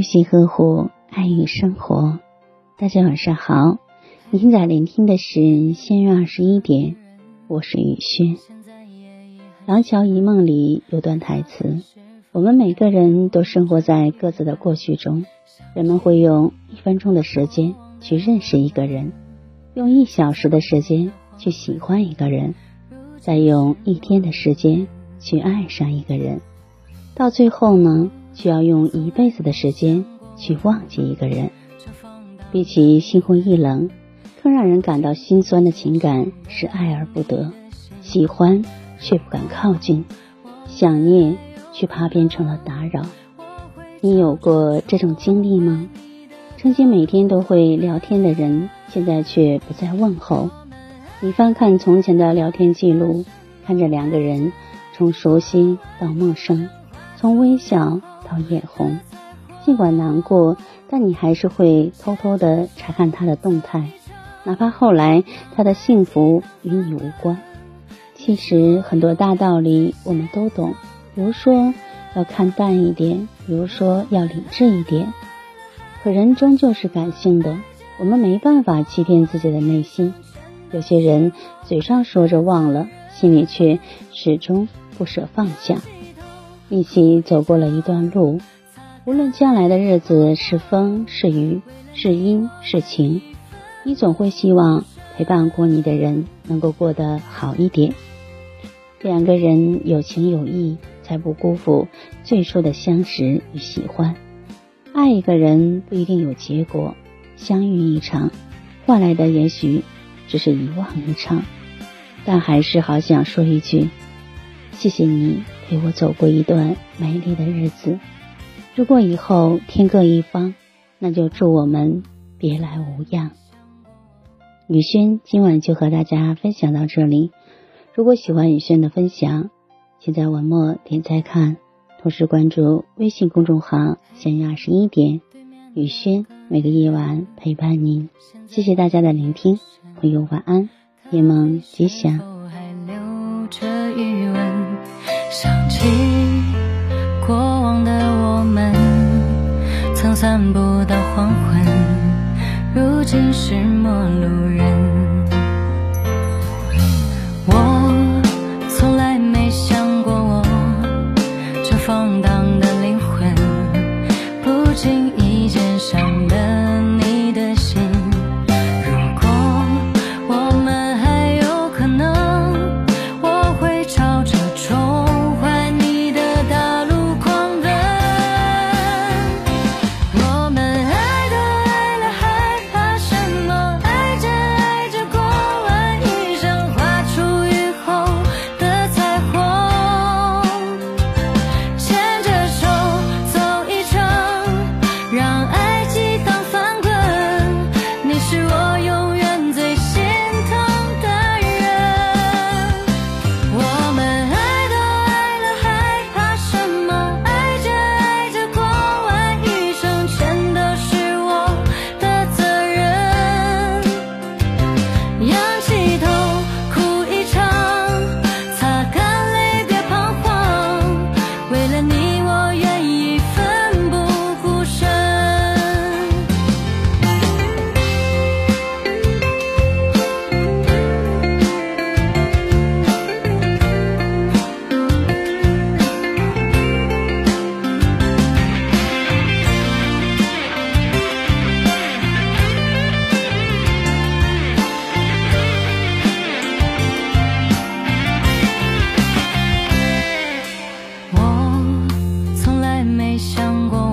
用心呵护，爱与生活。大家晚上好，你现在聆听的是仙月二十一点，我是雨轩。《廊桥遗梦》里有段台词：我们每个人都生活在各自的过去中，人们会用一分钟的时间去认识一个人，用一小时的时间去喜欢一个人，再用一天的时间去爱上一个人。到最后呢，需要用一辈子的时间去忘记一个人。比起心灰意冷，更让人感到心酸的情感是爱而不得，喜欢却不敢靠近，想念却怕变成了打扰。你有过这种经历吗？曾经每天都会聊天的人，现在却不再问候。你翻看从前的聊天记录，看着两个人从熟悉到陌生。从微笑到眼红，尽管难过，但你还是会偷偷的查看他的动态，哪怕后来他的幸福与你无关。其实很多大道理我们都懂，比如说要看淡一点，比如说要理智一点。可人终究是感性的，我们没办法欺骗自己的内心。有些人嘴上说着忘了，心里却始终不舍放下。一起走过了一段路，无论将来的日子是风是雨是阴是晴，你总会希望陪伴过你的人能够过得好一点。两个人有情有义，才不辜负最初的相识与喜欢。爱一个人不一定有结果，相遇一场，换来的也许只是遗忘一场。但还是好想说一句。谢谢你陪我走过一段美丽的日子。如果以后天各一方，那就祝我们别来无恙。雨轩今晚就和大家分享到这里。如果喜欢雨轩的分享，请在文末点再看，同时关注微信公众号“闲月二十一点”，雨轩每个夜晚陪伴您。谢谢大家的聆听，朋友晚安，夜梦吉祥。散步到黄昏如今是陌路人。我从来没想过我这放荡的灵魂不经意间伤了想过